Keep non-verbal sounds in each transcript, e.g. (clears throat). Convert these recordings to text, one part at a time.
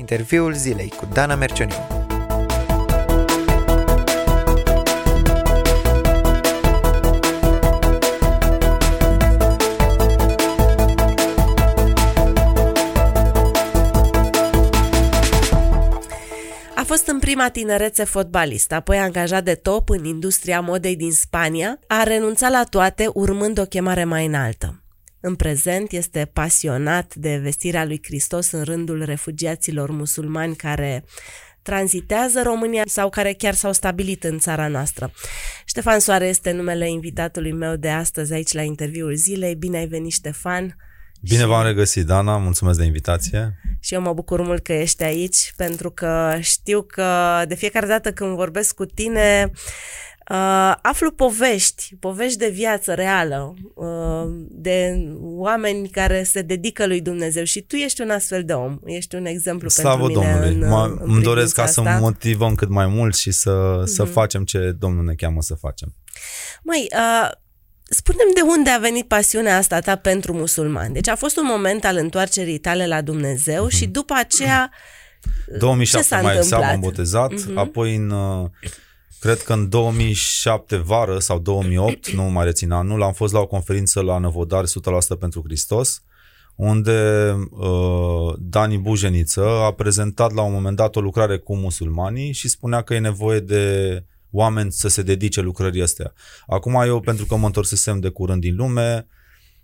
Interviul zilei cu Dana Mercioniu. A fost în prima tinerețe fotbalist, apoi angajat de top în industria modei din Spania, a renunțat la toate urmând o chemare mai înaltă. În prezent este pasionat de vestirea lui Hristos în rândul refugiaților musulmani care tranzitează România sau care chiar s-au stabilit în țara noastră. Ștefan Soare este numele invitatului meu de astăzi aici la interviul zilei. Bine ai venit, Ștefan! Bine v-am regăsit, Dana, mulțumesc de invitație. Și eu mă bucur mult că ești aici, pentru că știu că de fiecare dată când vorbesc cu tine, uh, aflu povești, povești de viață reală, uh, de oameni care se dedică lui Dumnezeu și tu ești un astfel de om, ești un exemplu Slavă pentru mine Domnului! în, Mă, în îmi doresc ca privința să asta. motivăm cât mai mult și să, mm-hmm. să Mhm. facem ce Domnul ne cheamă să facem. Măi, uh, spune-mi de unde a venit pasiunea asta ta pentru musulmani. Deci a fost un moment al întoarcerii tale la Dumnezeu și după aceea 2007 ce s-a mai exact întâmplat? m-am botezat, Mhm. apoi în, uh, cred că în 2007 vară sau 2008, nu mai rețin anul, am fost la o conferință la Năvodar 100% pentru Hristos, unde uh, Dani Bujeniță a prezentat la un moment dat o lucrare cu musulmanii și spunea că e nevoie de oameni să se dedice lucrării astea. Acum eu, pentru că mă întorsesem de curând din lume,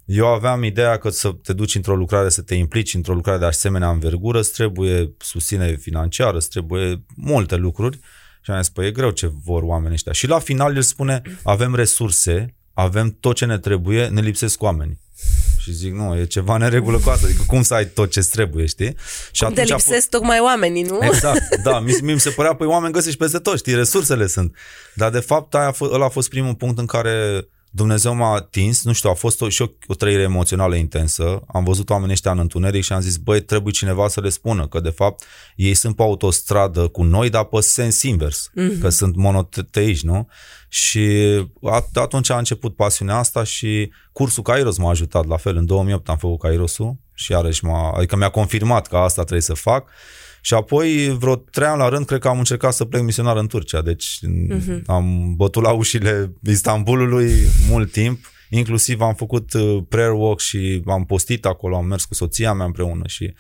eu aveam ideea că să te duci într-o lucrare, să te implici într-o lucrare de asemenea învergură, îți trebuie susținere financiară, îți trebuie multe lucruri. Și am zis, păi e greu ce vor oamenii ăștia. Și la final el spune, avem resurse, avem tot ce ne trebuie, ne lipsesc oamenii. Și zic, nu, e ceva în regulă cu asta. Adică cum să ai tot ce trebuie, știi? Și cum te a fost- lipsesc tocmai oamenii, nu? Exact, (laughs) da, mi, mi se părea, păi oameni găsești peste tot, știi, resursele sunt. Dar de fapt aia a fost, ăla a fost primul punct în care Dumnezeu m-a atins, nu știu, a fost o, și o, o trăire emoțională intensă. Am văzut oamenii ăștia în întuneric și am zis, băi, trebuie cineva să le spună că de fapt ei sunt pe autostradă cu noi, dar pe sens invers, mm-hmm. că sunt monoteiști, nu? Și at- atunci a început pasiunea asta și cursul Kairos m-a ajutat la fel. În 2008 am făcut Kairosul și iarăși m-a, adică mi-a confirmat că asta trebuie să fac. Și apoi, vreo trei ani la rând, cred că am încercat să plec misionar în Turcia. Deci uh-huh. am bătut la ușile Istanbulului mult timp. Inclusiv am făcut uh, prayer walk și am postit acolo, am mers cu soția mea împreună și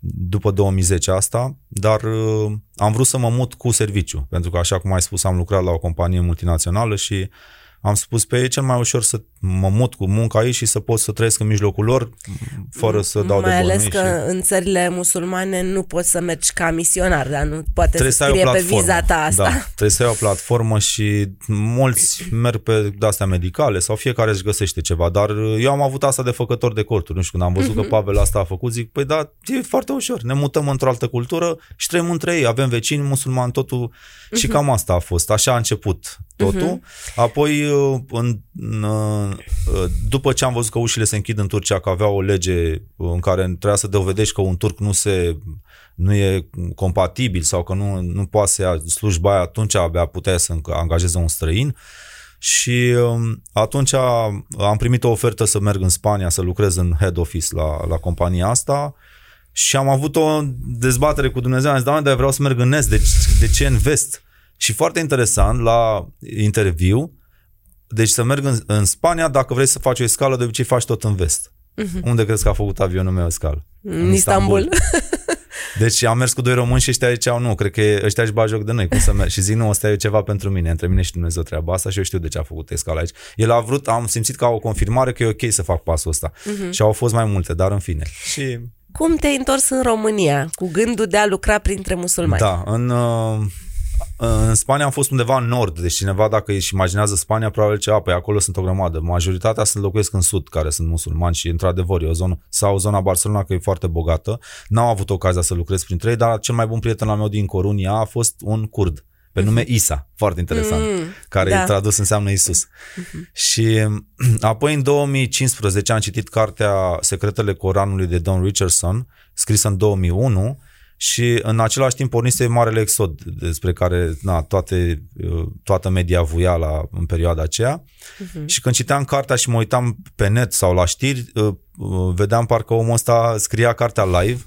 după 2010 asta, dar uh, am vrut să mă mut cu serviciu, pentru că așa cum ai spus, am lucrat la o companie multinațională și am spus pe ei cel mai ușor să mă mut cu munca aici și să pot să trăiesc în mijlocul lor fără să dau Mai de ales bănuiți că și... în țările musulmane nu poți să mergi ca misionar, dar nu poate trebuie să să ai o scrie pe platformă. viza ta asta. Da, trebuie să ai o platformă și mulți merg pe de-astea medicale sau fiecare își găsește ceva, dar eu am avut asta de făcător de corturi. Nu știu, când am văzut Mhm. că Pavel asta a făcut, zic, păi da, e foarte ușor. Ne mutăm într-o altă cultură și trăim între ei. Avem vecini musulmani, totul. Și Mhm. cam asta a fost. Așa a început totul. Apoi, în, în, după ce am văzut că ușile se închid în Turcia, că avea o lege în care trebuia să dovedești că un turc nu se nu e compatibil sau că nu, nu poate să ia slujba aia, atunci abia putea să încă- angajeze un străin. Și um, atunci am primit o ofertă să merg în Spania să lucrez în head office la, la compania asta și am avut o dezbatere cu Dumnezeu. Am zis, doamne, dar vreau să merg în est, de, de ce în vest? Și foarte interesant, la interviu, deci să merg în, în Spania, dacă vrei să faci o escală, de obicei faci tot în vest. Uh-huh. Unde crezi că a făcut avionul meu escală? În Istanbul. Deci am mers cu doi români și ăștia ziceau, nu, cred că e- ăștia își bag joc de noi, cum să merg. Și zic, nu, ăsta e ceva pentru mine, între mine și Dumnezeu treaba asta și eu știu de ce a făcut escala aici. El a vrut, am simțit ca o confirmare că e ok să fac pasul ăsta. Uh-huh. Și au fost mai multe, dar în fine. Și Cum te-ai întors în România cu gândul de a lucra printre musulmani? da, în, uh, în Spania am fost undeva în nord, deci cineva dacă își imaginează Spania, probabil ce, a, păi acolo sunt o grămadă. Majoritatea sunt locuiesc în sud, care sunt musulmani și într-adevăr e o zonă, sau zona Barcelona, că e foarte bogată. N-am avut ocazia să lucrez printre ei, dar cel mai bun prieten al meu din Corunia a fost un curd pe nume Isa, foarte interesant, Mm, care da. da. tradus înseamnă Isus. Și (clears throat) apoi în 2015 am citit cartea Secretele Coranului de Don Richardson, scrisă în 2001 și în același timp pornise Marele Exod, despre care na, toate, uh, toată media vuia la, în perioada aceea. Uh-huh. Și când citeam cartea și mă uitam pe net sau la știri, uh, uh, vedeam parcă omul ăsta scria cartea live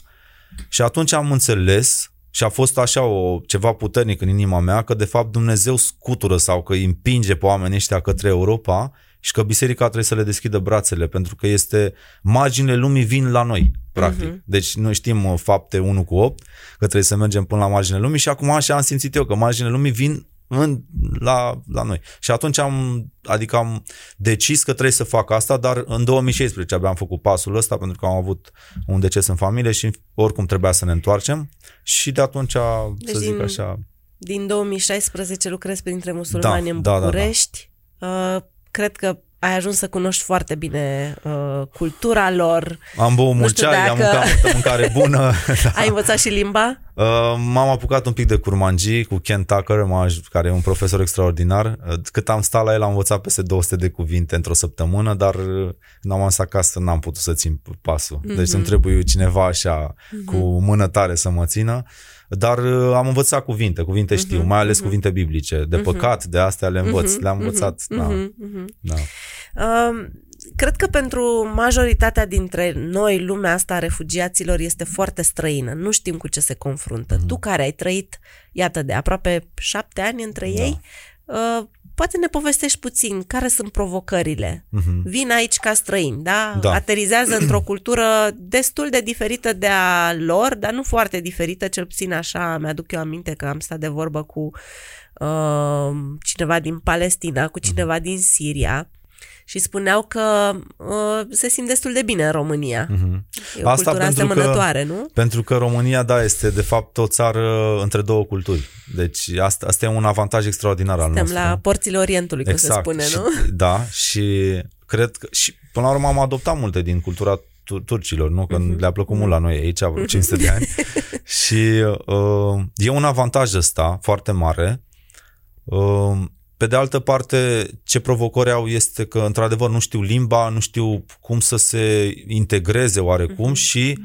Și atunci am înțeles și a fost așa o, ceva puternic în inima mea că de fapt Dumnezeu scutură sau că îi împinge pe oamenii ăștia către Europa și că biserica trebuie să le deschidă brațele pentru că este marginile lumii vin la noi, practic. Uh-huh. Deci noi știm uh, fapte 1 cu 8 că trebuie să mergem până la marginile lumii și acum așa am simțit eu că marginile lumii vin în, la, la noi. Și atunci am, adică am decis că trebuie să fac asta, dar în 2016 abia am făcut pasul ăsta pentru că am avut un deces în familie și oricum trebuia să ne întoarcem și de atunci, deci să zic din, așa... Din 2016 lucrezi printre musulmani da, în București. Da, da, da. Uh, cred că ai ajuns să cunoști foarte bine uh, cultura lor. Am băut mult ceai, dacă... am mâncat multă mâncare (laughs) bună. da. Ai învățat și limba? Uh, m-am apucat un pic de curmanji cu Ken Tucker, care e un profesor extraordinar. Uh, cât am stat la el, am învățat peste 200 de cuvinte într-o săptămână, dar uh, n-am amas acasă, n-am putut să țin pasul. Mm-hmm. Deci îmi trebuie cineva așa, mm-hmm. cu mână tare să mă țină. Dar uh, am învățat cuvinte, cuvinte știu, uh-huh, mai ales uh-huh. cuvinte biblice. De uh-huh. păcat, de astea le învăț, uh-huh, le-am învățat. Uh-huh, da. Uh-huh. Da. Uh, cred că pentru majoritatea dintre noi, lumea asta a refugiaților este foarte străină. Nu știm cu ce se confruntă. Uh-huh. Tu care ai trăit, iată, de aproape șapte ani între da. ei, uh, poate ne povestești puțin care sunt provocările. Uh-huh. Vin aici ca străini, da? da. Aterizează într-o cultură destul de diferită de a lor, dar nu foarte diferită, cel puțin așa mi-aduc eu aminte că am stat de vorbă cu uh, cineva din Palestina, cu cineva uh-huh. din Siria și spuneau că uh, se simt destul de bine în România. Uh-huh. E o Asta cultură asemănătoare, că, nu? Pentru că România, da, este de fapt o țară între două culturi. Deci asta, asta e un avantaj extraordinar al Suntem nostru. la porțile Orientului, exact. cum se spune, nu? Și, (laughs) da, și cred că și până la urmă am adoptat multe din cultura turcilor, nu? Că uh-huh. le-a plăcut mult la noi aici, (laughs) vreo 500 de ani. (laughs) și uh, e un avantaj ăsta foarte mare. Uh, pe de altă parte, ce provocări au este că, într-adevăr, nu știu limba, nu știu cum să se integreze oarecum uh-huh. și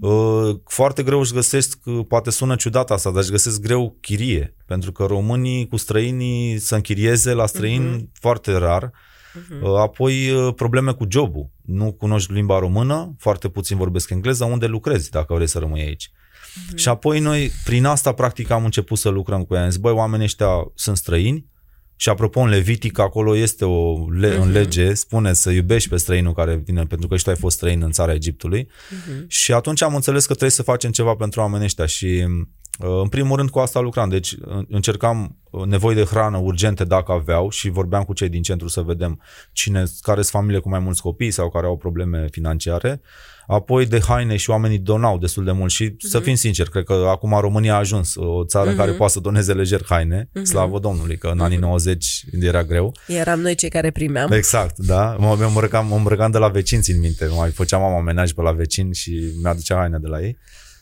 uh, foarte greu își găsesc, uh, poate sună ciudat asta, dar își găsesc greu chirie, pentru că românii cu străinii să închirieze la străini uh-huh. foarte rar. Uh-huh. Uh, apoi uh, probleme cu jobul. Nu cunoști limba română, foarte puțin vorbesc engleză, unde lucrezi dacă vrei să rămâi aici. Uh-huh. Și apoi noi, prin asta, practic, am început să lucrăm cu ei. Am zis, băi, oamenii ăștia sunt străini, și apropo, în Levitic, acolo este o le- uh-huh. în lege, spune să iubești pe străinul care vine, pentru că și tu ai fost străin în țara Egiptului. Uh-huh. Și atunci am înțeles că trebuie să facem ceva pentru oamenii ăștia și uh, în primul rând cu asta lucram, deci încercam uh, nevoi de hrană urgente dacă aveau și vorbeam cu cei din centru să vedem cine, care sunt familiile cu mai mulți copii sau care au probleme financiare. Apoi de haine și oamenii donau destul de mult și uh-huh. să mhm. fim sinceri, cred că acum România a ajuns o țară uh-huh. în care mhm. poate să doneze lejer haine, uh-huh. slavă Domnului, că în anii 90 era greu. Eram noi cei care primeam. Exact, da. Mă îmbrăcam, mă îmbrăcam de la vecini, țin minte. Mai făceam mama amenaj pe la vecini și mi-aducea haine de la ei.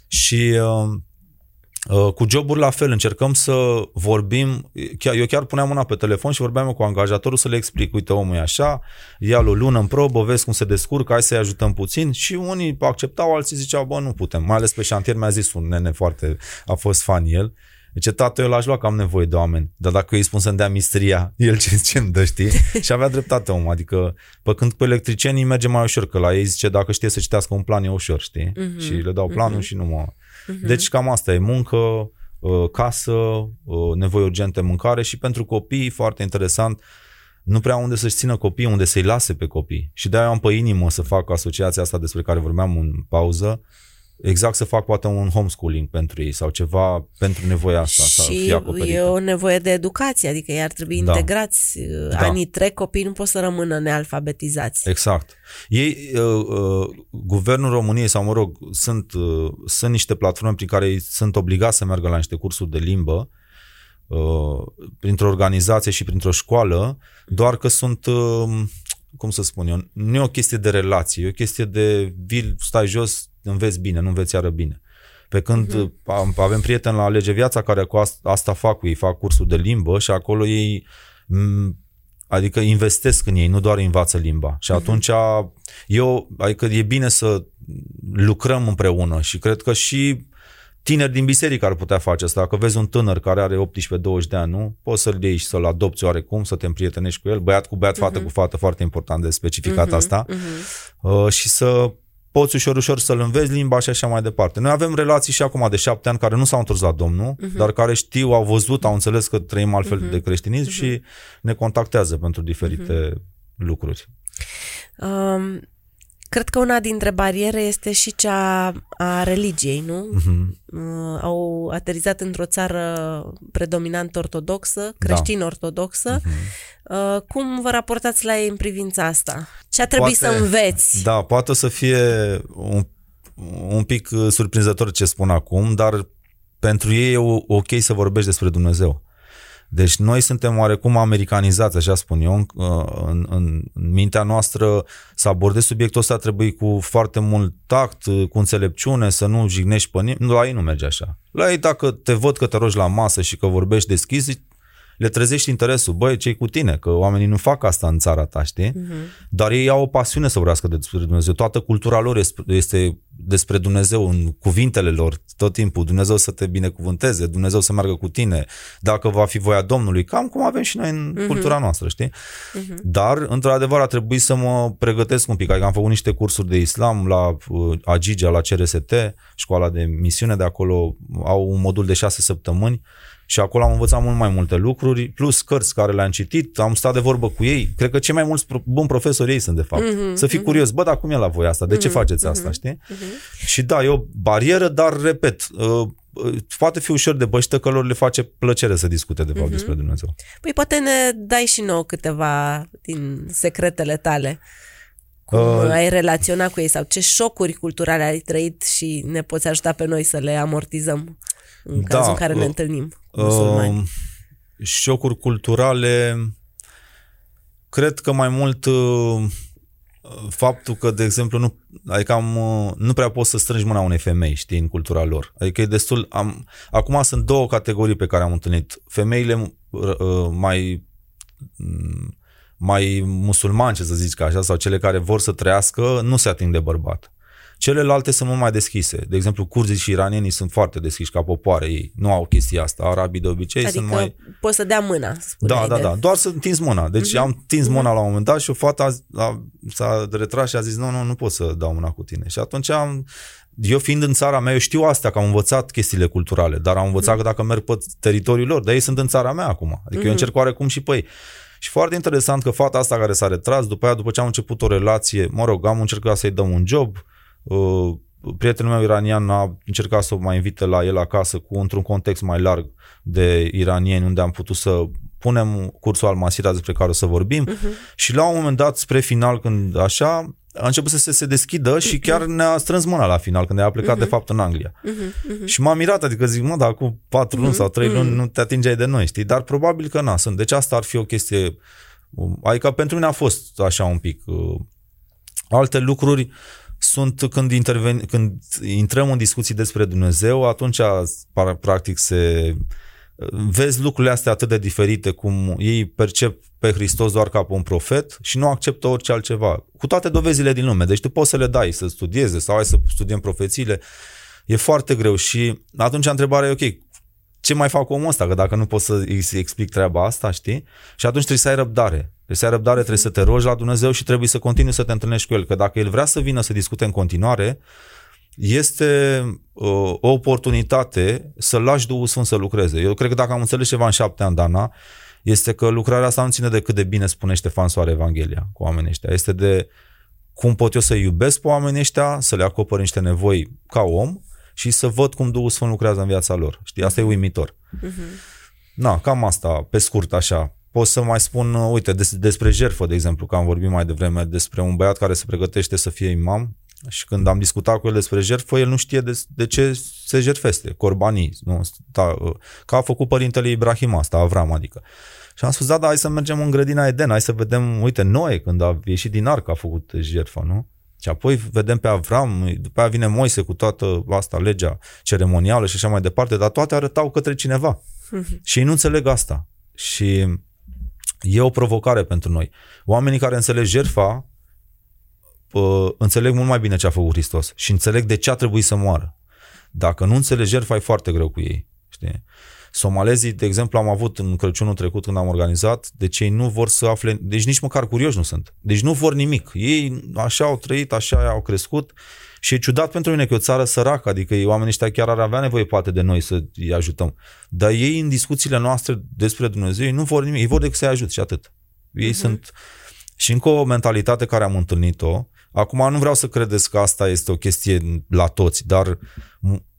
Și uh, Uh, cu joburi la fel, încercăm să vorbim, chiar, eu chiar puneam una pe telefon și vorbeam cu angajatorul să le explic, uite omul e așa, ia o lună în probă, vezi cum se descurcă, hai să-i ajutăm puțin și unii acceptau, alții ziceau, bă, nu putem, mai ales pe șantier mi-a zis un nene foarte, a fost fan el, Zice, tată, eu l-aș lua că am nevoie de oameni, dar dacă eu îi spun să-mi dea mistria, (laughs) el ce, ce îmi dă, știi? (laughs) și avea dreptate om, adică pe când cu electricienii merge mai ușor, că la ei zice, dacă știe să citească un plan e ușor, știi? Uh-huh. Și le dau planul uh-huh. și nu mă... Uh-huh. Deci cam asta e muncă, uh, casă, uh, nevoi urgente, mâncare și pentru copii, foarte interesant, nu prea unde să-și țină copii, unde să-i lase pe copii. Și de-aia am pe inimă să fac asociația asta despre care vorbeam în pauză, exact să fac poate un homeschooling pentru ei sau ceva pentru nevoia asta. Și să fie acoperită. e o nevoie de educație, adică ei ar trebui da. integrați. Da. Anii trec, copiii nu pot să rămână nealfabetizați. Exact. Ei, uh, uh, guvernul României sau mă rog, sunt, uh, sunt niște platforme prin care ei sunt obligați să meargă la niște cursuri de limbă uh, printr-o organizație și printr-o școală, doar că sunt uh, cum să spun eu, nu e o chestie de relație, e o chestie de vil, stai jos, înveți bine, nu înveți iară bine. Pe când uh-huh. avem prieteni la Alege Viața care cu asta, asta fac cu ei, fac cursuri de limbă și acolo ei adică investesc în ei, nu doar învață limba. Și mhm. atunci eu, adică e bine să lucrăm împreună și cred că și tineri din biserică ar putea face asta. Dacă vezi un tânăr care are 18-20 de ani, nu? Poți să-l iei și să-l adopți oarecum, să te împrietenești cu el, băiat cu băiat, uh-huh. fată cu fată, foarte important de specificat uh-huh, asta. Uh-huh. Uh, și să poți ușor, ușor să-l înveți limba și așa mai departe. Noi avem relații și acum de șapte ani care nu s-au întors la Domnul, uh-huh. dar care știu, au văzut, au înțeles că trăim altfel uh-huh. de creștinism uh-huh. și ne contactează pentru diferite uh-huh. lucruri. Um, Cred că una dintre bariere este și cea a religiei, nu? Uh-huh. Uh, au aterizat într-o țară predominant ortodoxă, creștin-ortodoxă. Da. Uh, cum vă raportați la ei în privința asta? Ce a trebuit poate, să înveți? Da, poate să fie un, un pic surprinzător ce spun acum, dar pentru ei e ok să vorbești despre Dumnezeu. Deci noi suntem oarecum americanizați, așa spun eu, în, în, în mintea noastră să abordezi subiectul ăsta trebuie cu foarte mult tact, cu înțelepciune, să nu jignești pe nimeni. La ei nu merge așa. La ei dacă te văd că te rogi la masă și că vorbești deschis, le trezești interesul. Băi, ce cu tine? Că oamenii nu fac asta în țara ta, știi? Uh-huh. Dar ei au o pasiune să vorbească despre Dumnezeu. Toată cultura lor este despre Dumnezeu în cuvintele lor tot timpul. Dumnezeu să te binecuvânteze, Dumnezeu să meargă cu tine, dacă va fi voia Domnului, cam cum avem și noi în uh-huh. cultura noastră, știi? Uh-huh. Dar, într-adevăr, a trebuit să mă pregătesc un pic. Adică am făcut niște cursuri de islam la uh, Agigea, la CRST, școala de misiune de acolo, au un modul de șase săptămâni și acolo am învățat mult mai multe lucruri, plus cărți care le-am citit, am stat de vorbă cu ei. Cred că cei mai mulți buni profesori ei sunt, de fapt. Mm-hmm, să fii mm-hmm. curios, bă, dar cum e la voi asta? De ce mm-hmm, faceți asta, mm-hmm, știi? Mm-hmm. Și da, e o barieră, dar, repet, uh, uh, poate fi ușor de băștă că lor le face plăcere să discute, de fapt, mm-hmm. despre Dumnezeu. Păi poate ne dai și nouă câteva din secretele tale. Cum uh, ai relaționat cu ei sau ce șocuri culturale ai trăit și ne poți ajuta pe noi să le amortizăm în da, cazul în care uh, ne întâlnim musulmani? Uh, șocuri culturale, cred că mai mult uh, faptul că, de exemplu, nu, adică am, uh, nu prea poți să strângi mâna unei femei, știi, în cultura lor. Adică e destul... Am, acum sunt două categorii pe care am întâlnit. Femeile uh, mai mai musulmani, ce să zici ca așa, sau cele care vor să trăiască, nu se ating de bărbat. Celelalte sunt mult mai deschise. De exemplu, curzii și iranienii sunt foarte deschiși ca popoare ei. Nu au chestia asta. Arabii de obicei adică sunt mai... poți să dea mâna, Da, da, de... da. Doar să întinzi mâna. Deci uh-huh. am tins mâna uh-huh. la un moment dat și o fată a, a, s-a retras și a zis nu, nu, nu pot să dau mâna cu tine. Și atunci am... Eu fiind în țara mea, eu știu asta, că am învățat chestiile culturale, dar am învățat uh-huh. că dacă merg pe teritoriul lor, dar ei sunt în țara mea acum. Adică uh-huh. eu încerc oarecum și pe ei. Și foarte interesant că fata asta care s-a retras, după aia, după ce am început o relație, mă rog, am încercat să-i dăm un job, uh, prietenul meu iranian a încercat să o mai invite la el acasă cu într-un context mai larg de iranieni unde am putut să punem cursul al Masira despre care o să vorbim uh-huh. și la un moment dat spre final când așa a început să se, se deschidă și chiar ne-a strâns mâna la final când a plecat uh-huh. de fapt în Anglia. Uh-huh. Uh-huh. Și m-a mirat, adică zic, mă, dar cu patru uh-huh. luni sau trei uh-huh. luni nu te atingeai de noi, știi? Dar probabil că na, sunt. Deci asta ar fi o chestie, adică pentru mine a fost așa un pic. Uh, alte lucruri, sunt când, interven, când intrăm în discuții despre Dumnezeu, atunci practic se vezi lucrurile astea atât de diferite cum ei percep pe Hristos doar ca pe un profet și nu acceptă orice altceva. Cu toate dovezile din lume. Deci tu poți să le dai să studieze sau hai să studiem profețiile. E foarte greu și atunci întrebarea e ok, ce mai fac omul ăsta? Că dacă nu pot să îi explic treaba asta, știi? Și atunci trebuie să ai răbdare. Trebuie să ai răbdare, trebuie să te rogi la Dumnezeu și trebuie să continui să te întâlnești cu El. Că dacă El vrea să vină să discute în continuare, este uh, o oportunitate să lași Duhul Sfânt să lucreze. Eu cred că dacă am înțeles ceva în șapte ani, Dana, este că lucrarea asta nu ține de cât de bine spune Ștefan Soare Evanghelia cu oamenii ăștia. Este de cum pot eu să iubesc pe oamenii ăștia, să le acopăr niște nevoi ca om și să văd cum Duhul Sfânt lucrează în viața lor. Știi, asta e uimitor. Uh-huh. Na, cam asta, pe scurt, așa. Pot să mai spun, uite, des, despre jertfă, de exemplu, că am vorbit mai devreme despre un băiat care se pregătește să fie imam și când am discutat cu el despre jertfă, el nu știe de, de ce se jertfeste, corbanii, nu, sta, că a făcut părintele Ibrahim asta, Avram, adică. Și am spus, da, da, hai să mergem în grădina Eden, hai să vedem, uite, Noe, când a ieșit din arc, a făcut jertfa, nu? Și apoi vedem pe Avram, după aia vine Moise cu toată asta, legea ceremonială și așa mai departe, dar toate arătau către cineva. Uh-huh. (laughs) Și ei nu înțeleg asta. Și e o provocare pentru noi. Oamenii care înțeleg jertfa uh, înțeleg mult mai bine ce a făcut Hristos și înțeleg de ce a trebuit să moară. Dacă nu înțelegi jertfa, e foarte greu cu ei. Știi? Somalezii, de exemplu, am avut în Crăciunul trecut când am organizat, deci ei nu vor să afle, deci nici măcar curioși nu sunt. Deci nu vor nimic. Ei așa au trăit, așa au crescut și e ciudat pentru mine că e o țară săracă, adică ei, oamenii ăștia chiar ar avea nevoie poate de noi să îi ajutăm. Dar ei în discuțiile noastre despre Dumnezeu, ei nu vor nimic, ei vor decât să-i ajut și atât. Ei uh-huh. sunt... Și încă o mentalitate care am întâlnit-o, acum nu vreau să credeți că asta este o chestie la toți, dar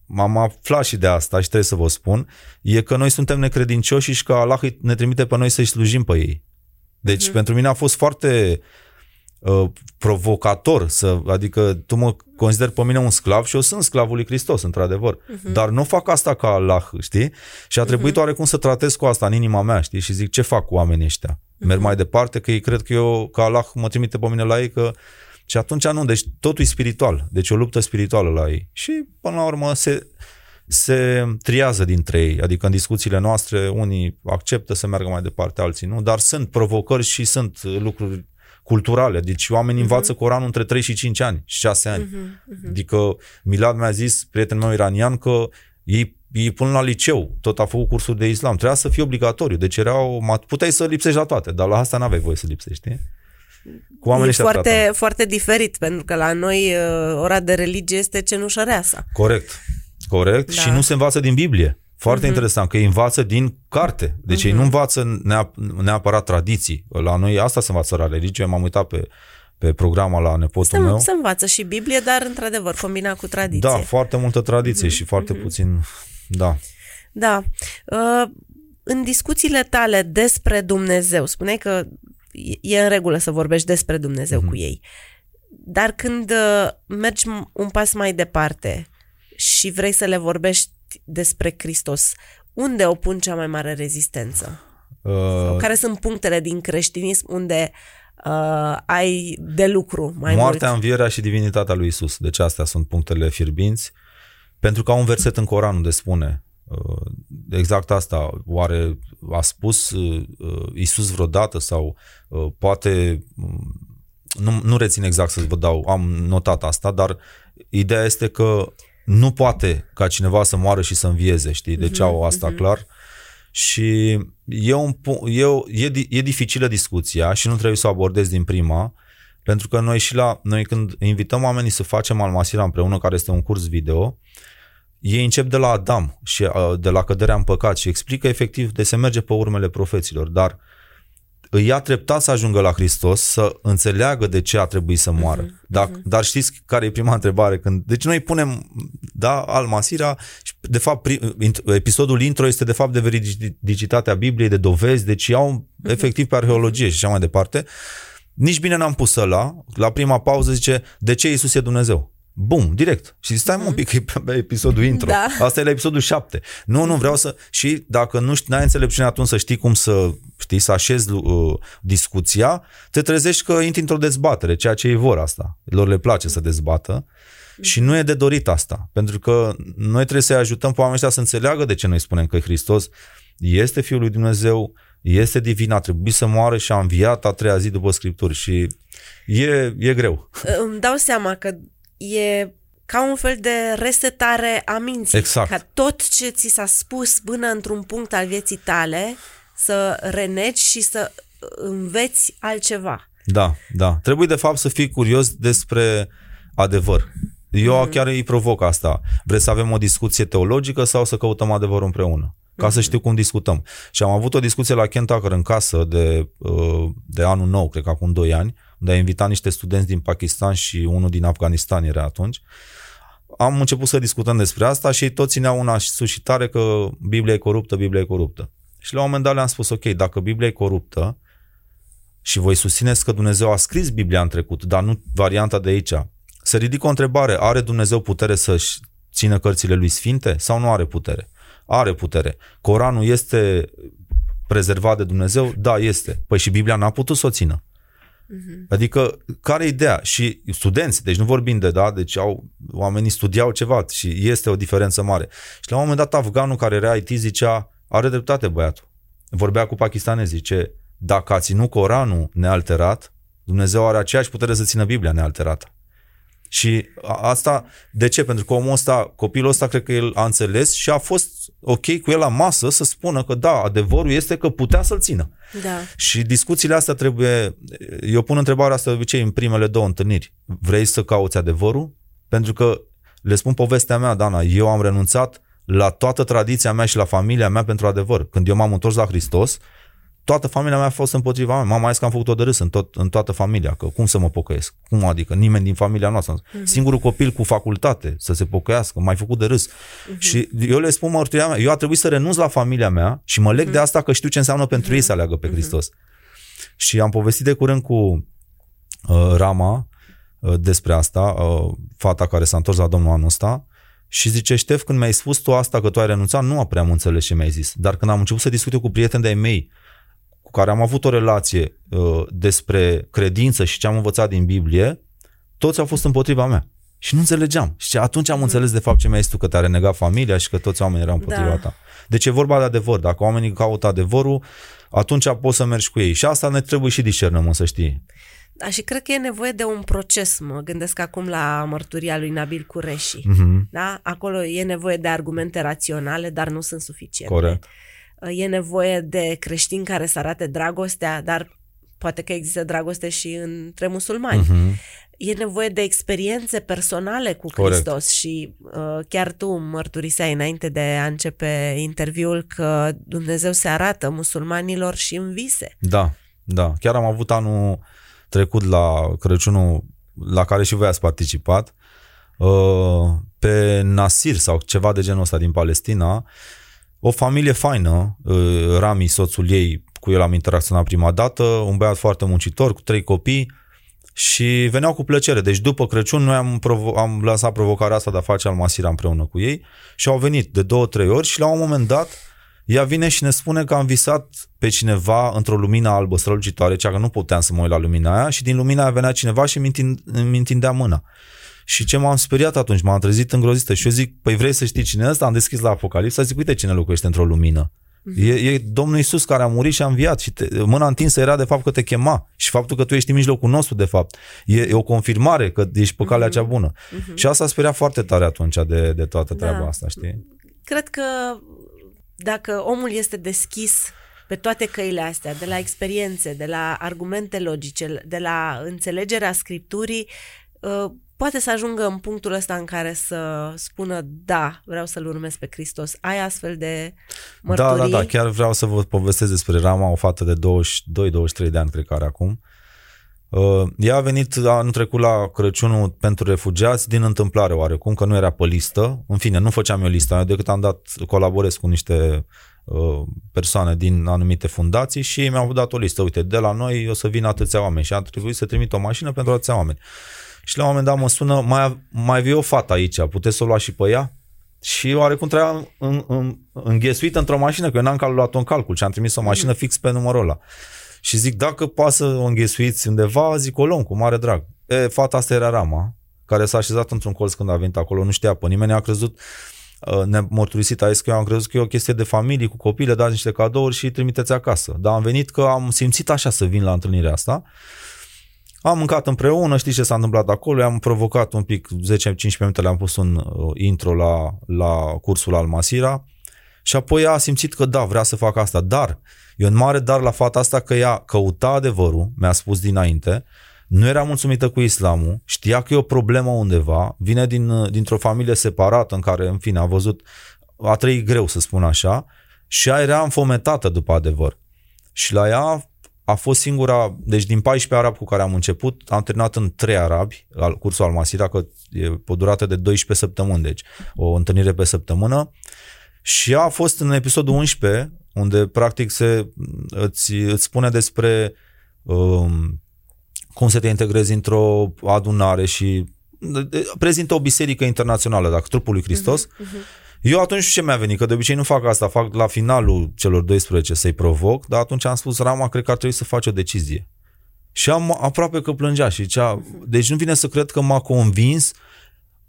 m-am aflat și de asta și trebuie să vă spun, e că noi suntem necredincioși și că Allah ne trimite pe noi să-i slujim pe ei. Deci uh-huh. pentru mine a fost foarte uh, provocator, să, adică tu mă consider pe mine un sclav și eu sunt sclavul lui Hristos, într-adevăr. Uh-huh. Dar nu fac asta ca Allah, știi? Și a trebuit uh-huh. oarecum să tratez cu asta în inima mea, știi? Și zic, ce fac cu oamenii ăștia? Uh-huh. Merg mai departe, că ei cred că eu, că Allah mă trimite pe mine la ei, că și atunci nu, deci totul e spiritual, deci o luptă spirituală la ei. Și până la urmă se, se triază dintre ei, adică în discuțiile noastre unii acceptă să meargă mai departe, alții nu, dar sunt provocări și sunt lucruri culturale, deci oamenii uh-huh. învață Coranul între 3 și 5 ani, 6 ani. Uh-huh. Uh-huh. Adică Milad mi-a zis, prietenul meu iranian, că ei ei până la liceu, tot a făcut cursuri de islam. Trebuia să fie obligatoriu. Deci erau, puteai să lipsești la toate, dar la asta n-aveai voie să lipsești. Cu oamenii e foarte, tratăm. foarte diferit, pentru că la noi uh, ora de religie este cenușăreasa. Corect, corect. Da. Și nu se învață din Biblie. Foarte uh-huh. interesant, că ei învață din carte. Deci uh-huh. ei nu mhm. învață neapărat tradiții. La noi asta se învață la religie. M-am uitat pe, pe programa la nepotul se, meu. Se învață și Biblie, dar într-adevăr combina cu tradiție. Da, foarte multă tradiție uh-huh. și foarte uh-huh. puțin, da. Da. Uh, în discuțiile tale despre Dumnezeu, spuneai că e în regulă să vorbești despre Dumnezeu mm-hmm. cu ei. Dar când uh, mergi un pas mai departe și vrei să le vorbești despre Hristos, unde opun cea mai mare rezistență? Uh... Sau care sunt punctele din creștinism unde uh, ai de lucru mai Moartea, mult? învierea și divinitatea lui Isus. Deci astea sunt punctele fierbinți. Pentru că au un verset în Coran unde spune Uh, exact asta. Oare a spus uh, Isus vreodată sau uh, poate mm, nu, nu rețin exact să vă dau, am notat asta, dar ideea este că nu poate ca cineva să moară și să învieze, știi? Deci uh-huh, au asta uh-huh. clar. Și e, un, e, e, e dificilă discuția și nu trebuie să o abordez din prima, pentru că noi și la noi când invităm oamenii să facem Almasira împreună, care este un curs video, uh, ei încep de la Adam și de la căderea în păcat și explică efectiv de se merge pe urmele profeților, dar îi ia treptat să ajungă la Hristos, să înțeleagă de ce a trebuit să moară. Uh-huh, dar, uh-huh. dar știți care e prima întrebare? Când, deci noi punem, da, Al-Masira și de fapt prim, episodul intro este de fapt de veridicitatea Bibliei, de dovezi, deci iau uh-huh. efectiv pe arheologie și așa mai departe. Nici bine n-am pus ăla, la prima pauză zice, de ce Isus e Dumnezeu? Bum, direct. Și stai mm-hmm. un pic, (laughs) e pe episodul intro. Da. Asta e la episodul 7. Nu, nu vreau să... Și dacă nu știi, n-ai înțelepciune atunci să știi cum să, știi, să așezi uh, discuția, te trezești că intri într-o dezbatere, ceea ce ei vor asta. Lor le place să dezbată. Mm-hmm. Și nu e de dorit asta. Pentru că noi trebuie să-i ajutăm pe oamenii ăștia să înțeleagă de ce noi spunem că Hristos este Fiul lui Dumnezeu, este divin, a trebuit să moară și a înviat a treia zi după Scripturi și e, e greu. Îmi dau seama că e ca un fel de resetare a minții. Exact. Ca tot ce ți s-a spus până într-un punct al vieții tale să renegi și să înveți altceva. Da, da. Trebuie de fapt să fii curios despre adevăr. Eu mm. chiar îi provoc asta. Vreți să avem o discuție teologică sau să căutăm adevărul împreună? Ca mm-hmm. să știu cum discutăm. Și am avut o discuție la Ken Tucker în casă de, uh, de anul nou, cred că acum 2 ani, unde a invitat niște studenți din Pakistan și unul din Afganistan era atunci. Am început să discutăm despre asta și toți țineau una suscitare că Biblia e coruptă, Biblia e coruptă. Și la un moment dat le-am spus, ok, dacă Biblia e coruptă și voi susțineți că Dumnezeu a scris Biblia în trecut, dar nu varianta de aici, se ridică o întrebare, are Dumnezeu putere să-și țină cărțile lui sfinte sau nu are putere? Are putere. Coranul este prezervat de Dumnezeu? Da, este. Păi și Biblia n-a putut să o țină. Uh-huh. Adică, care e ideea? Și studenți, deci nu vorbim de, da, deci au, oamenii studiau ceva și este o diferență mare. Și la un moment dat afganul care era IT zicea, are dreptate băiatul. Vorbea cu pakistanezii, zice, dacă a ținut Coranul nealterat, Dumnezeu are aceeași putere să țină Biblia nealterată. Și asta, de ce? Pentru că omul ăsta, copilul ăsta, cred că el a înțeles și a fost ok cu el la masă să spună că da, adevărul este că putea să-l țină. Da. Și discuțiile astea trebuie, eu pun întrebarea asta de obicei în primele două întâlniri. Vrei să cauți adevărul? Pentru că le spun povestea mea, Dana, eu am renunțat la toată tradiția mea și la familia mea pentru adevăr. Când eu m-am întors la Hristos, toată familia mea a fost împotriva mea. Mama a zis că am făcut-o de râs în, tot, în toată familia, că cum să mă pocăiesc? Cum adică? Nimeni din familia noastră. Uh-huh. Singurul copil cu facultate să se pocăiască, mai făcut de râs. Uh-huh. Și eu le spun mărturia mea, eu a trebuit să renunț la familia mea și mă leg uh-huh. de asta că știu ce înseamnă pentru uh-huh. ei să aleagă pe Hristos. Uh-huh. Și am povestit de curând cu uh, Rama uh, despre asta, uh, fata care s-a întors la Domnul anul ăsta, și zice, Ștef, când mi-ai spus tu asta că tu ai renunțat, nu prea am înțeles ce mi-ai zis. Dar când am început să discut eu cu prieteni de-ai mei, cu care am avut o relație uh, despre credință și ce am învățat din Biblie, toți au fost împotriva mea. Și nu înțelegeam. Și atunci am înțeles de fapt ce mi-ai zis tu, că te-a renegat familia și că toți oamenii erau împotriva da. ta. Deci e vorba de adevăr. Dacă oamenii caută adevărul, atunci poți să mergi cu ei. Și asta ne trebuie și discernământ, să știi. Da, și cred că e nevoie de un proces, mă gândesc acum la mărturia lui Nabil Cureși. Uh-huh. Da? Acolo e nevoie de argumente raționale, dar nu sunt suficiente. Corect. E nevoie de creștini care să arate dragostea, dar poate că există dragoste și între musulmani. Uh-huh. E nevoie de experiențe personale cu Corect. Hristos și uh, chiar tu mărturiseai înainte de a începe interviul că Dumnezeu se arată musulmanilor și în vise. Da, da. Chiar am avut anul trecut la Crăciunul la care și voi ați participat, uh, pe Nasir sau ceva de genul ăsta din Palestina, o familie faină, uh, Rami, soțul ei, cu el am interacționat prima dată, un băiat foarte muncitor, cu trei copii și veneau cu plăcere. Deci după Crăciun noi am, provo- am lansat provocarea asta de a face almasira împreună cu ei și au venit de două, trei ori și la un moment dat ea vine și ne spune că am visat pe cineva într-o lumină albă strălucitoare, cea că nu puteam să mă uit la lumina aia și din lumina aia venea cineva și îmi întindea mâna. Și ce m-am speriat atunci, m-am trezit îngrozită și eu zic, păi vrei să știi cine e ăsta? Am deschis la Apocalipsa, zic, uite cine locuiește într-o lumină. E, e Domnul Isus care a murit și a înviat și te, mâna întinsă era de fapt că te chema și faptul că tu ești în mijlocul nostru de fapt e, e o confirmare că ești pe calea cea bună. Uh-huh. Și asta speria foarte tare atunci de, de toată treaba da. asta, știi? Cred că dacă omul este deschis pe toate căile astea, de la experiențe, de la argumente logice, de la înțelegerea scripturii, uh, poate să ajungă în punctul ăsta în care să spună da, vreau să-L urmez pe Hristos. Ai astfel de mărturii? Da, da, da, chiar vreau să vă povestesc despre Rama, o fată de 22-23 de ani, cred că are acum. Uh, ea a venit anul trecut la Crăciunul pentru refugiați din întâmplare oarecum, că nu era pe listă. În fine, nu făceam eu lista, decât am dat, colaborez cu niște uh, persoane din anumite fundații și ei mi-au dat o listă. Uite, de la noi o să vină atâția oameni și a trebuit să trimit o mașină pentru atâția oameni. Și la un moment dat mă sună, mai, mai vii o fată aici, puteți să o luați și pe ea? Și oarecum trebuia în, în, înghesuită într-o mașină, că eu n-am luat un calcul și am trimis o mașină mm. fix pe numărul ăla. Și zic, dacă poate să o înghesuiți undeva, zic, o luăm cu mare drag. E, fata asta era Rama, care s-a așezat într-un colț când a venit acolo, nu știa pe nimeni, a crezut, uh, ne-a mărturisit aici că eu am crezut că e o chestie de familie cu copii, le dați niște cadouri și îi trimiteți acasă. Dar am venit că am simțit așa să vin la întâlnirea asta. Am mâncat împreună, știi ce s-a întâmplat acolo, am provocat un pic, 10-15 minute le-am pus un uh, intro la, la cursul al Masira. Și apoi a simțit că da, vrea să facă asta, dar E un mare dar la fata asta că ea căuta adevărul, mi-a spus dinainte, nu era mulțumită cu islamul, știa că e o problemă undeva, vine din, dintr-o familie separată în care, în fine, a văzut, a trăit greu, să spun așa, și ea era înfometată după adevăr. Și la ea a fost singura, deci din 14 arabi cu care am început, am terminat în 3 arabi, al cursul al Masira, că e pe o durată de 12 săptămâni, deci o întâlnire pe săptămână. Și a fost în episodul 11, unde practic se, îți, îți spune despre um, cum să te integrezi într-o adunare și prezintă o biserică internațională, dacă trupul lui Hristos. Uh-huh, uh-huh. Eu atunci ce mi-a venit? Că de obicei nu fac asta, fac la finalul celor 12 să-i provoc, dar atunci am spus, Rama, cred că ar trebui să faci o decizie. Și am aproape că plângea și cea, deci nu vine să cred că m-a convins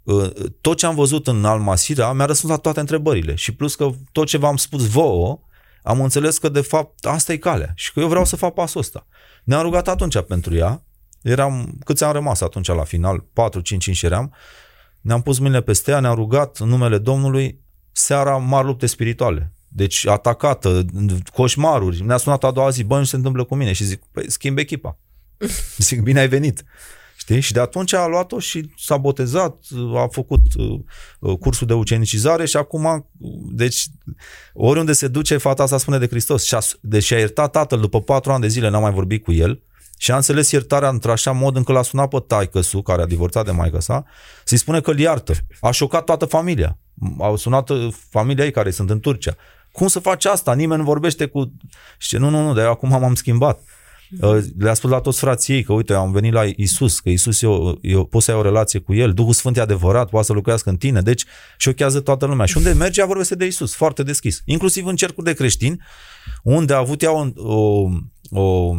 uh, tot ce am văzut în Almasira mi-a răspuns la toate întrebările și plus că tot ce v-am spus vouă am înțeles că de fapt asta e calea și că eu vreau să fac pasul ăsta. Ne-am rugat atunci pentru ea eram, câți am rămas atunci la final, 4, 5, 5 eram, ne-am pus mâinile peste ea, ne-am rugat în numele Domnului, seara mari lupte spirituale. Deci atacată, coșmaruri. Ne-a sunat a doua zi, bă, nu se întâmplă cu mine. Și zic, păi schimb echipa. (laughs) zic, bine ai venit. Știi? Și de atunci a luat-o și s-a botezat, a făcut uh, cursul de ucenicizare și acum, deci, oriunde se duce, fata asta spune de Hristos. Și a, deci a iertat tatăl după patru ani de zile, n-am mai vorbit cu el și a înțeles iertarea într-așa mod încât l-a sunat pe taică care a divorțat de maică sa, să-i spune că îl iartă. A șocat toată familia. Au sunat uh, familia ei care sunt în Turcia. Cum să faci asta? Nimeni nu vorbește cu... Și nu, nu, nu, de acum m-am schimbat. Uh, le-a spus la toți frații ei că uite, am venit la Isus, că Isus eu, eu poți să ai o relație cu El, Duhul Sfânt e adevărat, poate să lucrească în tine, deci șochează toată lumea. Și unde merge, ea vorbește de Isus, foarte deschis. Inclusiv în cercuri de creștini, unde a avut ea o, o, o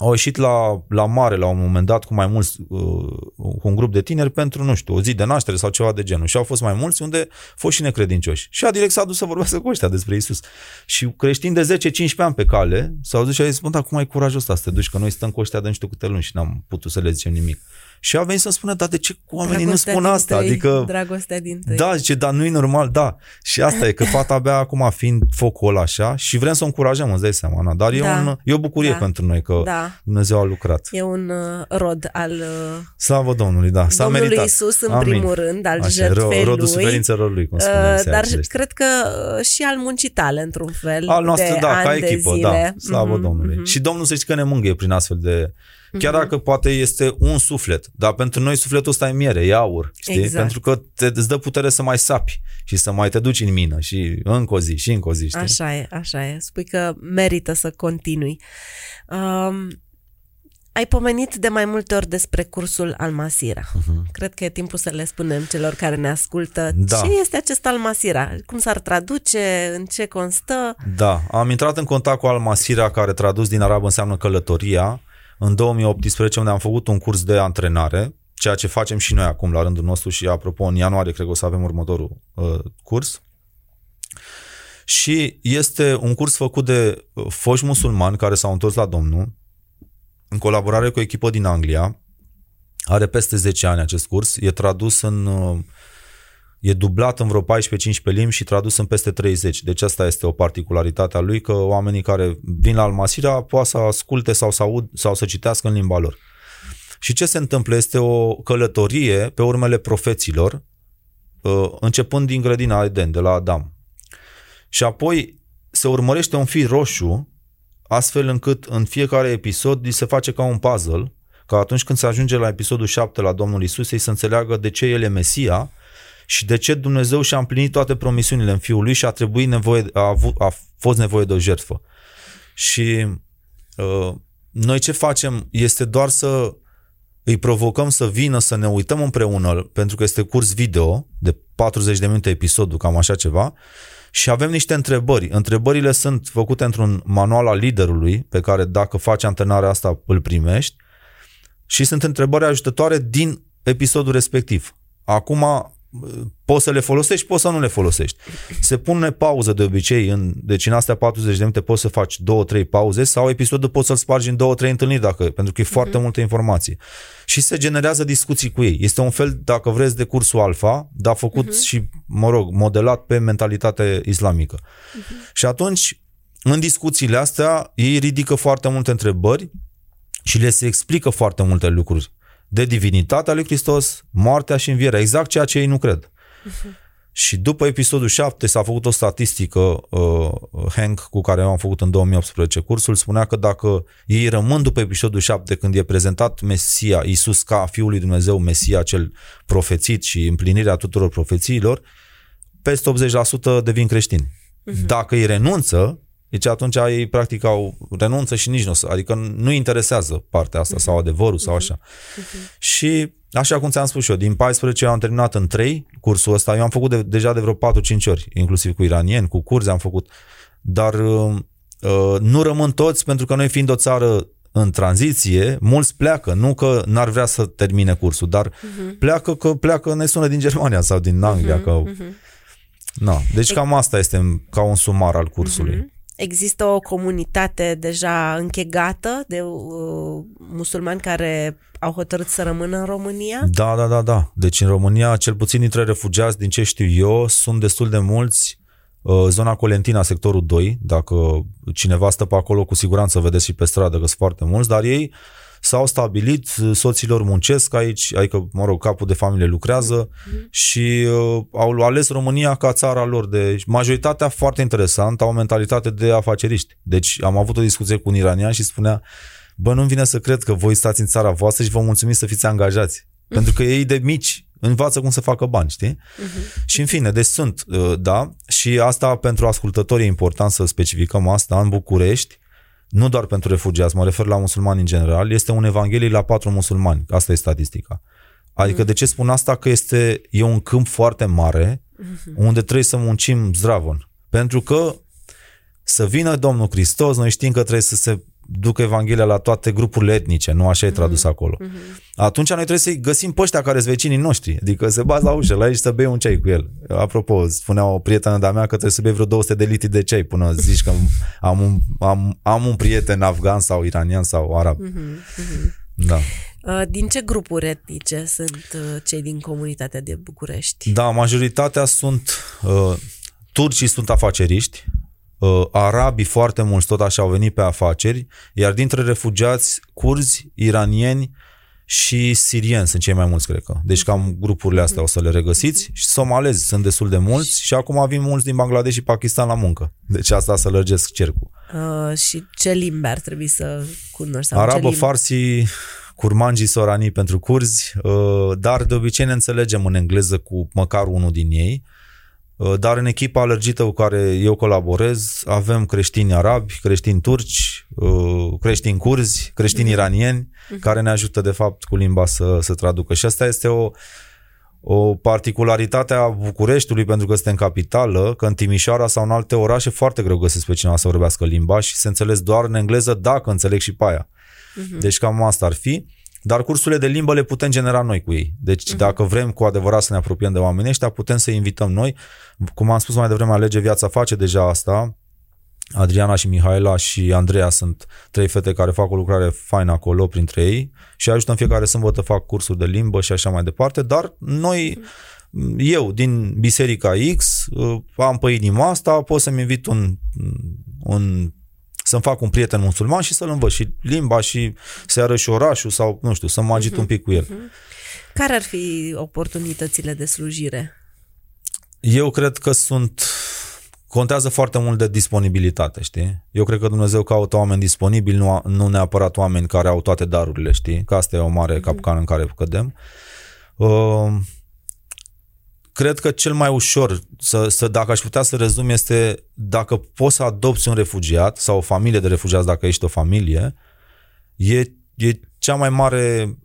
au ieșit la, la mare la un moment dat cu mai mulți, uh, cu un grup de tineri pentru, nu știu, o zi de naștere sau ceva de genul. Și au fost mai mulți unde au fost și necredincioși. Și a direct s-a dus să vorbească cu ăștia despre Isus. Și creștini de 10-15 ani pe cale s-au dus și au zis, bă, dar cum ai curajul ăsta să te duci, că noi stăm cu ăștia de nu știu câte luni și n-am putut să le zicem nimic. Și a venit să spună, dar de ce oamenii dragostea nu spun asta? Tăi, adică, dragostea din tăi. Da, zice, dar nu e normal, da. Și asta e, că fata abia acum fiind focul ăla așa și vrem să o încurajăm, îți dai seama, Ana. Dar da. e, un, e o bucurie da. pentru noi că da. Dumnezeu a lucrat. E un uh, rod al uh, Slavă Domnului, da. S-a Domnului meritat. Iisus în Amin. primul rând, al așa, jertfei rodul lui. suferință rodului, cum spune uh, Dar cred că uh, și al muncii tale, într-un fel, al noastră, de da, ani ca echipă, de da. zile. Slavă mm-hmm, Domnului. Mm-hmm. Și Domnul să știi că ne mângâie prin astfel de Chiar uh-huh. dacă poate este un suflet, dar pentru noi sufletul ăsta e miere, e aur, știi? Exact. Pentru că te, îți dă putere să mai sapi și să mai te duci în mină și încă o zi și încă o zi, știi? Așa e, așa e. Spui că merită să continui. Um, ai pomenit de mai multe ori despre cursul Almasira. Uh-huh. Cred că e timpul să le spunem celor care ne ascultă da. ce este acest Almasira, cum s-ar traduce, în ce constă. Da, am intrat în contact cu Almasira, care tradus din arabă înseamnă călătoria, în 2018 unde am făcut un curs de antrenare, ceea ce facem și noi acum la rândul nostru și apropo în ianuarie cred că o să avem următorul uh, curs. Și este un curs făcut de uh, foști musulmani care s-au întors la Domnul în colaborare cu o echipă din Anglia. Are peste 10 ani acest curs, e tradus în uh, e dublat în vreo 14-15 limbi și tradus în peste 30. Deci asta este o particularitate a lui, că oamenii care vin la Almasira poate să asculte sau să aud sau să citească în limba lor. Și ce se întâmplă? Este o călătorie pe urmele profeților, uh, începând din grădina Eden, de la Adam. Și apoi se urmărește un fir roșu, astfel încât în fiecare episod se face ca un puzzle, ca atunci când se ajunge la episodul 7 la Domnul Isus, ei să înțeleagă de ce El e Mesia și de ce Dumnezeu și-a împlinit toate promisiunile în Fiul lui și a trebuit nevoie, a, avut, a fost nevoie de o jertfă. Și uh, noi ce facem este doar să îi provocăm să vină să ne uităm împreună, pentru că este curs video de 40 de minute episodul, cam așa ceva, și avem niște întrebări. Întrebările sunt făcute într-un manual al liderului, pe care dacă faci antrenarea asta îl primești, și sunt întrebări ajutătoare din episodul respectiv. Acum, poți să le folosești, poți să nu le folosești. Se pune pauză de obicei, în, deci în astea 40 de minute poți să faci 2-3 pauze sau episodul poți să-l spargi în 2-3 întâlniri, dacă, pentru că e foarte uh-huh. multă informație. Și se generează discuții cu ei. Este un fel, dacă vreți, de cursul alfa, dar făcut uh-huh. și, mă rog, modelat pe mentalitate islamică. Uh-huh. Și atunci, în discuțiile astea, ei ridică foarte multe întrebări și le se explică foarte multe lucruri de divinitatea lui Hristos, moartea și învierea, exact ceea ce ei nu cred. Uh-huh. Și după episodul 7 s-a făcut o statistică, uh, Hank, cu care am făcut în 2018 cursul, spunea că dacă ei rămân după episodul 7, când e prezentat Mesia, Iisus ca Fiul lui Dumnezeu, Mesia cel profețit și împlinirea tuturor profețiilor, peste 80% devin creștini. Uh-huh. Dacă îi renunță, deci atunci ei practic au renunță și nici nu o adică nu interesează partea asta uh-huh. sau adevărul uh-huh. sau așa. Uh-huh. Și așa cum ți-am spus și eu, din 14 eu am terminat în 3 cursul ăsta, eu am făcut de, deja de vreo 4-5 ori, inclusiv cu iranieni, cu curzi am făcut, dar uh, uh, nu rămân toți pentru că noi fiind o țară în tranziție, mulți pleacă, nu că n-ar vrea să termine cursul, dar uh-huh. pleacă că pleacă, ne sună din Germania sau din Anglia, uh-huh. că... Uh-huh. Na, deci cam asta este ca un sumar al cursului. Uh-huh. Există o comunitate deja închegată de uh, musulmani care au hotărât să rămână în România? Da, da, da, da. Deci în România, cel puțin dintre refugiați, din ce știu eu, sunt destul de mulți. Uh, Zona Colentina, sectorul 2, dacă cineva stă pe acolo, cu siguranță vedeți și pe stradă că sunt foarte mulți, dar ei s-au stabilit, soților muncesc aici, adică, mă rog, capul de familie lucrează mm-hmm. și uh, au ales România ca țara lor. De majoritatea foarte interesant, au o mentalitate de afaceriști. Deci am avut o discuție cu un iranian și spunea, bă, nu-mi vine să cred că voi stați în țara voastră și vă mulțumiți să fiți angajați. Mm-hmm. Pentru că ei de mici învață cum să facă bani, știi? Uh-huh. Și în fine, deci sunt, uh, da, și asta pentru ascultători e important să specificăm asta, în București nu doar pentru refugiați, mă refer la musulmani în general, este un evanghelie la patru musulmani. Asta e statistica. Adică mm. de ce spun asta? Că este, e un câmp foarte mare mm-hmm. unde trebuie să muncim zdravon. Pentru că să vină Domnul Hristos, noi știm că trebuie să se ducă Evanghelia la toate grupurile etnice, nu așa e tradus mm-hmm. acolo. Mm-hmm. Atunci noi trebuie să-i găsim pe ăștia care sunt vecinii noștri, adică se baza la ușă la ei și să bei un ceai cu el. Apropo, spunea o prietenă de-a mea că trebuie să bei vreo 200 de litri de ceai până zici că am un, am, am un prieten afgan sau iranian sau arab. Mm-hmm. Mm-hmm. Da. Uh, din ce grupuri etnice sunt uh, cei din comunitatea de București? Da, majoritatea sunt uh, turcii sunt afaceriști, uh, arabii foarte mulți tot așa au venit pe afaceri, iar dintre refugiați, curzi, iranieni și sirieni sunt cei mai mulți, cred că. Deci cam grupurile astea o să le regăsiți și somalezi sunt destul de mulți și acum avem mulți din Bangladesh și Pakistan la muncă. Deci asta să lărgesc cercul. Uh, și ce limbi ar trebui să cunoști? Arabă, farsi, curmanji, sorani pentru curzi, uh, dar de obicei ne înțelegem în engleză cu măcar unul din ei. Uh, Uh, dar în echipa alergită cu care eu colaborez avem creștini arabi, creștini turci, uh, creștini curzi, creștini iranieni, uh-huh. care ne ajută de fapt cu limba să, să traducă. Și asta este o, o particularitate a Bucureștiului, pentru că este în capitală, că în Timișoara sau în alte orașe foarte greu găsesc pe cineva să vorbească limba și se înțeles doar în engleză dacă înțeleg și pe aia. Uh-huh. Deci cam asta ar fi. Dar cursurile de limbă le putem genera noi cu ei. Deci uh-huh. dacă vrem cu adevărat să ne apropiem de oamenii ăștia, putem să invităm noi. Cum am spus mai devreme, Alege Viața face deja asta. Adriana și Mihaela și Andreea sunt trei fete care fac o lucrare faină acolo printre ei și ajută în fiecare sâmbătă fac cursuri de limbă și așa mai departe, dar noi, eu din Biserica X, am pe inima asta, pot să-mi invit un, un să-mi fac un prieten musulman și să-l învăț și limba și să arăt și orașul sau, nu știu, să mă agit uh-huh, un pic cu el. Uh-huh. Care ar fi oportunitățile de slujire? Eu cred că sunt contează foarte mult de disponibilitate, știi? Eu cred că Dumnezeu caută oameni disponibili, nu, nu neapărat oameni care au toate darurile, știi? Că asta e o mare uh-huh. capcană în care cădem. Uh, cred că cel mai ușor, să, să, dacă aș putea să rezum, este dacă poți să adopți un refugiat sau o familie de refugiați, dacă ești o familie, e, e cea mai mare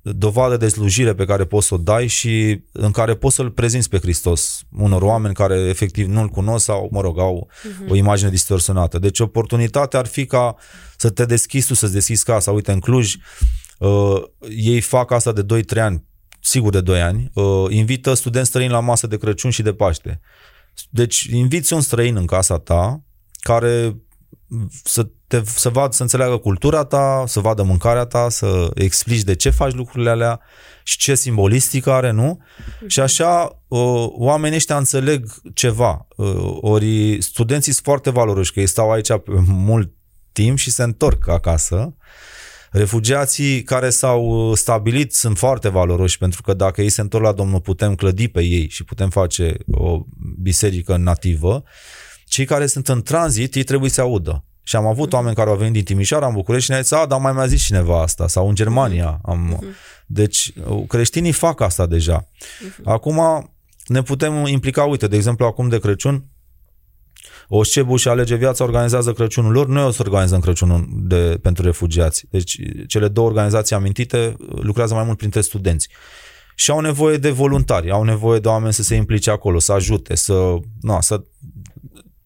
dovadă de slujire pe care poți să o dai și în care poți să-L prezinți pe Hristos unor oameni care efectiv nu-L cunosc sau, mă rog, au uh-huh. o imagine distorsionată. Deci oportunitatea ar fi ca să te deschizi tu, să-ți deschizi casa. Uite, în Cluj, uh, ei fac asta de 2-3 ani sigur de 2 ani, uh, invită studenți străini la masă de Crăciun și de Paște. Deci inviți un străin în casa ta care să, te, să vadă, să înțeleagă cultura ta, să vadă mâncarea ta, să explici de ce faci lucrurile alea și ce simbolistică are, nu? Și așa uh, oamenii ăștia înțeleg ceva. Uh, ori studenții sunt foarte valoroși, că ei stau aici mult timp și se întorc acasă Refugiații care s-au uh, stabilit sunt foarte valoroși pentru că dacă ei se întorc la Domnul putem clădi pe ei și putem face o biserică nativă. Cei care sunt în tranzit, ei trebuie să audă. Și am avut oameni care au venit din Timișoara în București și ne-au zis, a, dar mai mi-a zis cineva asta, sau în Germania. Am... Deci uh, creștinii fac asta deja. Acum ne putem implica, uite, de exemplu, acum de Crăciun, Oscebu și Alege Viața organizează Crăciunul lor, noi o să organizăm Crăciunul de, pentru refugiați. Deci cele două organizații amintite lucrează mai mult printre studenți. Și au nevoie de voluntari, au nevoie de oameni să se implice acolo, să ajute, să, na, să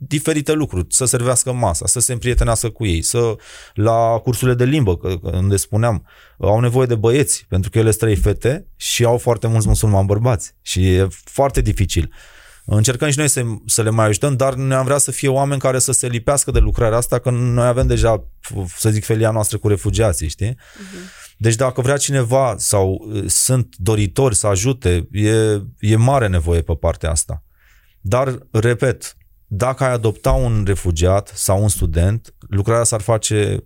diferite lucruri, să servească masa, să se împrietenească cu ei, să la cursurile de limbă, că, că unde spuneam, au nevoie de băieți, pentru că ele sunt trei fete și au foarte mulți musulmani bărbați și e foarte dificil. Încercăm și noi să, să le mai ajutăm, dar ne-am vrea să fie oameni care să se lipească de lucrarea asta, că noi avem deja, să zic, felia noastră cu refugiații, știi? Uh-huh. Deci dacă vrea cineva sau uh, sunt doritori să ajute, e, e mare nevoie pe partea asta. Dar, repet, dacă ai adopta un refugiat sau un student, lucrarea s-ar face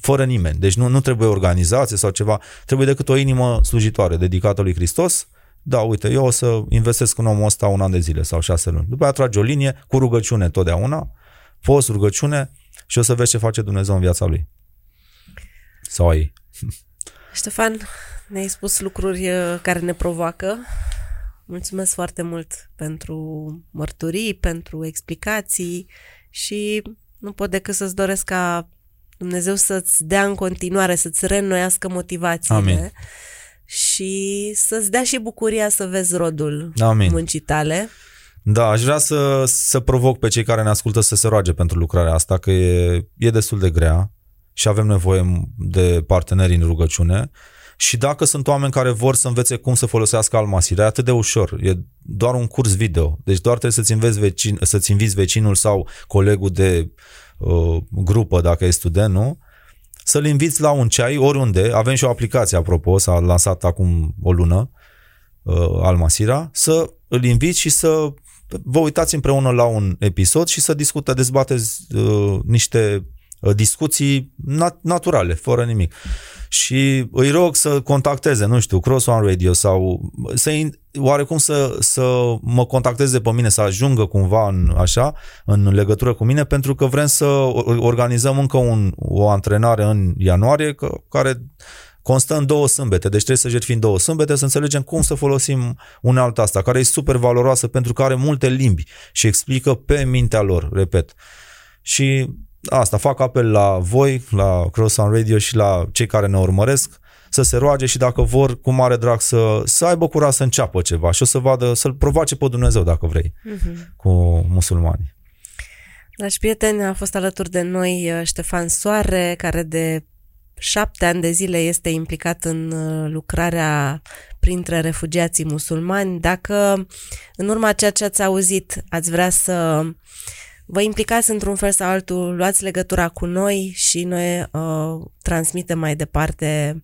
fără nimeni. Deci nu, nu trebuie organizație sau ceva, trebuie decât o inimă slujitoare dedicată lui Hristos. Da, uite, eu o să investesc în omul ăsta un an de zile sau șase luni. După aia trage o linie cu rugăciune totdeauna, post rugăciune și o să vezi ce face Dumnezeu în viața lui. Sau ei. (laughs) Ștefan, ne-ai spus lucruri uh, care ne provoacă. Mulțumesc foarte mult pentru mărturii, pentru explicații și nu pot decât să-ți doresc ca Dumnezeu să-ți dea în continuare, să-ți reînnoiască motivațiile. Amin. Și să-ți dea și bucuria să vezi rodul Amin. muncii tale. Da, aș vrea să, să provoc pe cei care ne ascultă să se roage pentru lucrarea asta, că e, e destul de grea și avem nevoie de parteneri în rugăciune. Și dacă sunt oameni care vor să învețe cum să folosească Almasira, e atât de ușor. E doar un curs video. Deci doar trebuie să-ți, înveți vecin, să-ți inviți vecinul sau colegul de uh, grupă, dacă e student, nu? Să-l inviți la un ceai oriunde. Avem și o aplicație, apropo, s-a lansat acum o lună, uh, Almasira, să îl inviți și să vă uitați împreună la un episod și să discută, dezbateți uh, niște Uh, discuții nat- naturale, fără nimic. Și îi rog să contacteze, nu știu, Cross One Radio sau să oarecum să, să mă contacteze pe mine, să ajungă cumva în, așa, în legătură cu mine, pentru că vrem să organizăm încă un, o antrenare în ianuarie că, care constă în două sâmbete, deci trebuie să jertfim două sâmbete, să înțelegem cum să folosim unealta asta, care e super valoroasă pentru că are multe limbi și explică pe mintea lor, repet. Și asta, fac apel la voi, la Cross on Radio și la cei care ne urmăresc să se roage și dacă vor, cu mare drag să, să aibă curaj să înceapă ceva și o să vadă, să-L provoace pe Dumnezeu, dacă vrei, uh-huh. cu musulmani. Dragi prieteni, a fost alături de noi uh, Ștefan Soare, care de șapte ani de zile este implicat în uh, lucrarea printre refugiații musulmani. Dacă în urma ceea ce ați auzit ați vrea să vă implicați într-un fel sau altul, luați legătura cu noi și noi uh, transmitem mai departe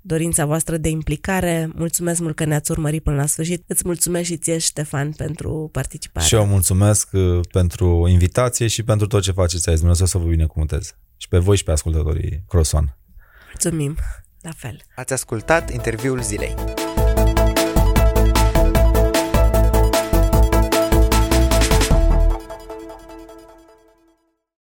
dorința voastră de implicare. Mulțumesc mult că ne-ați urmărit până la sfârșit. Îți mulțumesc și ție, Ștefan, pentru participare. Și eu mulțumesc uh, pentru invitație și pentru tot ce faceți aici. Dumnezeu să vă binecuvânteze. Și pe voi și pe ascultătorii Croson. Mulțumim. La fel. Ați ascultat interviul zilei.